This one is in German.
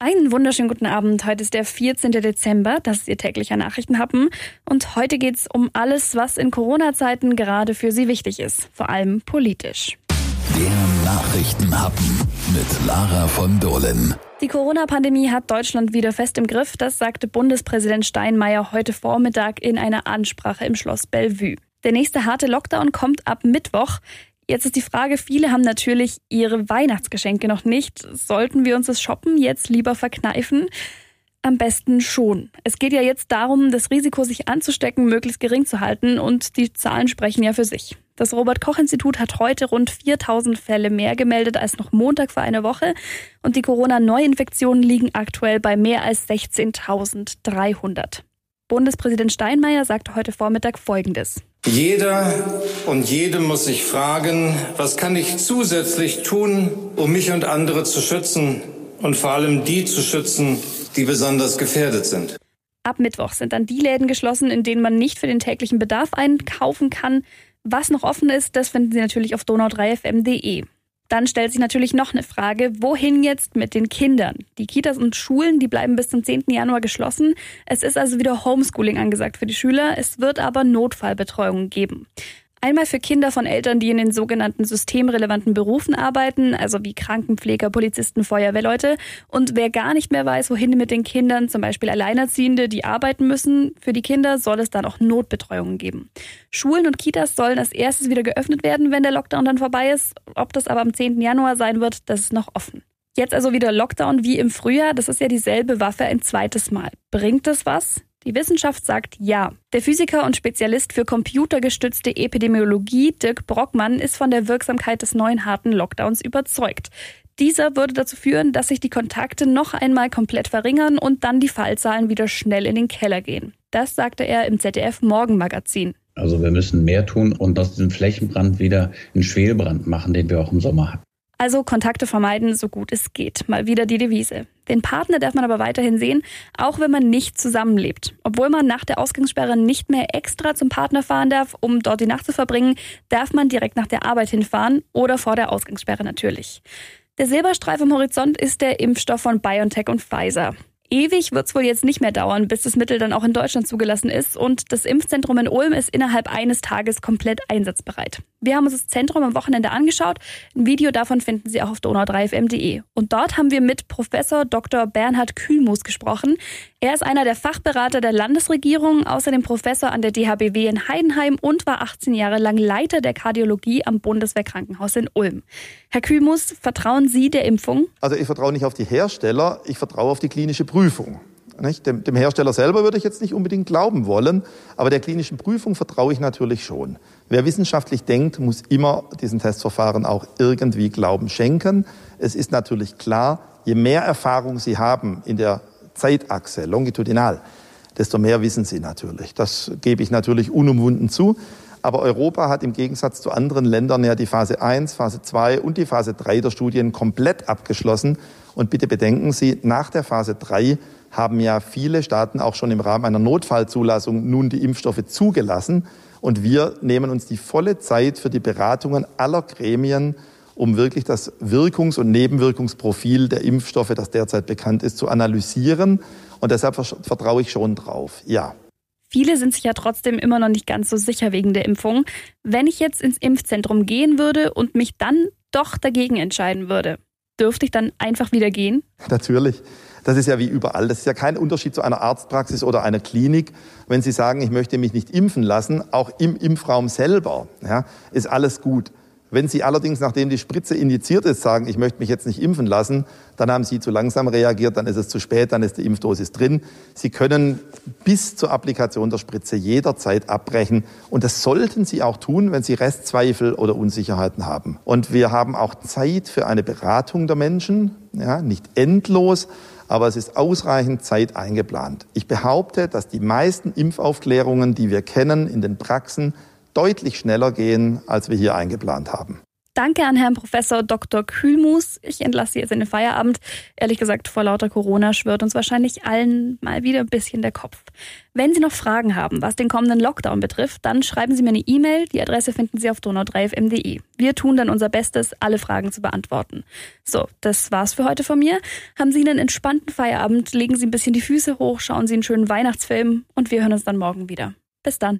Einen wunderschönen guten Abend. Heute ist der 14. Dezember, das ist Ihr täglicher Nachrichtenhappen. Und heute geht es um alles, was in Corona-Zeiten gerade für Sie wichtig ist, vor allem politisch. Der Nachrichtenhappen mit Lara von Dohlen. Die Corona-Pandemie hat Deutschland wieder fest im Griff, das sagte Bundespräsident Steinmeier heute Vormittag in einer Ansprache im Schloss Bellevue. Der nächste harte Lockdown kommt ab Mittwoch. Jetzt ist die Frage, viele haben natürlich ihre Weihnachtsgeschenke noch nicht. Sollten wir uns das Shoppen jetzt lieber verkneifen? Am besten schon. Es geht ja jetzt darum, das Risiko, sich anzustecken, möglichst gering zu halten und die Zahlen sprechen ja für sich. Das Robert Koch Institut hat heute rund 4000 Fälle mehr gemeldet als noch Montag vor einer Woche und die Corona-Neuinfektionen liegen aktuell bei mehr als 16.300. Bundespräsident Steinmeier sagte heute Vormittag Folgendes. Jeder und jede muss sich fragen, was kann ich zusätzlich tun, um mich und andere zu schützen und vor allem die zu schützen, die besonders gefährdet sind. Ab Mittwoch sind dann die Läden geschlossen, in denen man nicht für den täglichen Bedarf einkaufen kann. Was noch offen ist, das finden Sie natürlich auf donau3fm.de. Dann stellt sich natürlich noch eine Frage, wohin jetzt mit den Kindern? Die Kitas und Schulen, die bleiben bis zum 10. Januar geschlossen. Es ist also wieder Homeschooling angesagt für die Schüler. Es wird aber Notfallbetreuung geben. Einmal für Kinder von Eltern, die in den sogenannten systemrelevanten Berufen arbeiten, also wie Krankenpfleger, Polizisten, Feuerwehrleute. Und wer gar nicht mehr weiß, wohin mit den Kindern, zum Beispiel Alleinerziehende, die arbeiten müssen, für die Kinder soll es dann auch Notbetreuungen geben. Schulen und Kitas sollen als erstes wieder geöffnet werden, wenn der Lockdown dann vorbei ist. Ob das aber am 10. Januar sein wird, das ist noch offen. Jetzt also wieder Lockdown wie im Frühjahr. Das ist ja dieselbe Waffe ein zweites Mal. Bringt das was? Die Wissenschaft sagt ja. Der Physiker und Spezialist für computergestützte Epidemiologie Dirk Brockmann ist von der Wirksamkeit des neuen harten Lockdowns überzeugt. Dieser würde dazu führen, dass sich die Kontakte noch einmal komplett verringern und dann die Fallzahlen wieder schnell in den Keller gehen. Das sagte er im ZDF Morgenmagazin. Also wir müssen mehr tun und aus diesem Flächenbrand wieder einen Schwelbrand machen, den wir auch im Sommer hatten. Also Kontakte vermeiden, so gut es geht. Mal wieder die Devise. Den Partner darf man aber weiterhin sehen, auch wenn man nicht zusammenlebt. Obwohl man nach der Ausgangssperre nicht mehr extra zum Partner fahren darf, um dort die Nacht zu verbringen, darf man direkt nach der Arbeit hinfahren oder vor der Ausgangssperre natürlich. Der Silberstreif am Horizont ist der Impfstoff von BioNTech und Pfizer. Ewig wird es wohl jetzt nicht mehr dauern, bis das Mittel dann auch in Deutschland zugelassen ist und das Impfzentrum in Ulm ist innerhalb eines Tages komplett einsatzbereit. Wir haben uns das Zentrum am Wochenende angeschaut. Ein Video davon finden Sie auch auf donau3fm.de. Und dort haben wir mit Professor Dr. Bernhard Kühlmus gesprochen. Er ist einer der Fachberater der Landesregierung, außerdem Professor an der DHBW in Heidenheim und war 18 Jahre lang Leiter der Kardiologie am Bundeswehrkrankenhaus in Ulm. Herr Kühlmus, vertrauen Sie der Impfung? Also ich vertraue nicht auf die Hersteller, ich vertraue auf die klinische Prüfung. Dem, dem, Hersteller selber würde ich jetzt nicht unbedingt glauben wollen, aber der klinischen Prüfung vertraue ich natürlich schon. Wer wissenschaftlich denkt, muss immer diesen Testverfahren auch irgendwie Glauben schenken. Es ist natürlich klar, je mehr Erfahrung Sie haben in der Zeitachse, longitudinal, desto mehr wissen Sie natürlich. Das gebe ich natürlich unumwunden zu. Aber Europa hat im Gegensatz zu anderen Ländern ja die Phase 1, Phase 2 und die Phase 3 der Studien komplett abgeschlossen. Und bitte bedenken Sie, nach der Phase 3 haben ja viele Staaten auch schon im Rahmen einer Notfallzulassung nun die Impfstoffe zugelassen. Und wir nehmen uns die volle Zeit für die Beratungen aller Gremien, um wirklich das Wirkungs- und Nebenwirkungsprofil der Impfstoffe, das derzeit bekannt ist, zu analysieren. Und deshalb vertraue ich schon drauf. Ja. Viele sind sich ja trotzdem immer noch nicht ganz so sicher wegen der Impfung. Wenn ich jetzt ins Impfzentrum gehen würde und mich dann doch dagegen entscheiden würde, dürfte ich dann einfach wieder gehen? Natürlich. Das ist ja wie überall. Das ist ja kein Unterschied zu einer Arztpraxis oder einer Klinik. Wenn Sie sagen, ich möchte mich nicht impfen lassen, auch im Impfraum selber, ja, ist alles gut. Wenn Sie allerdings, nachdem die Spritze injiziert ist, sagen, ich möchte mich jetzt nicht impfen lassen, dann haben Sie zu langsam reagiert, dann ist es zu spät, dann ist die Impfdosis drin. Sie können bis zur Applikation der Spritze jederzeit abbrechen. Und das sollten Sie auch tun, wenn Sie Restzweifel oder Unsicherheiten haben. Und wir haben auch Zeit für eine Beratung der Menschen, ja, nicht endlos, aber es ist ausreichend Zeit eingeplant. Ich behaupte, dass die meisten Impfaufklärungen, die wir kennen in den Praxen, deutlich schneller gehen, als wir hier eingeplant haben. Danke an Herrn Professor Dr. Kühlmus. Ich entlasse jetzt in den Feierabend. Ehrlich gesagt, vor lauter Corona schwirrt uns wahrscheinlich allen mal wieder ein bisschen der Kopf. Wenn Sie noch Fragen haben, was den kommenden Lockdown betrifft, dann schreiben Sie mir eine E-Mail. Die Adresse finden Sie auf donau3fm.de. Wir tun dann unser Bestes, alle Fragen zu beantworten. So, das war's für heute von mir. Haben Sie einen entspannten Feierabend, legen Sie ein bisschen die Füße hoch, schauen Sie einen schönen Weihnachtsfilm und wir hören uns dann morgen wieder. Bis dann.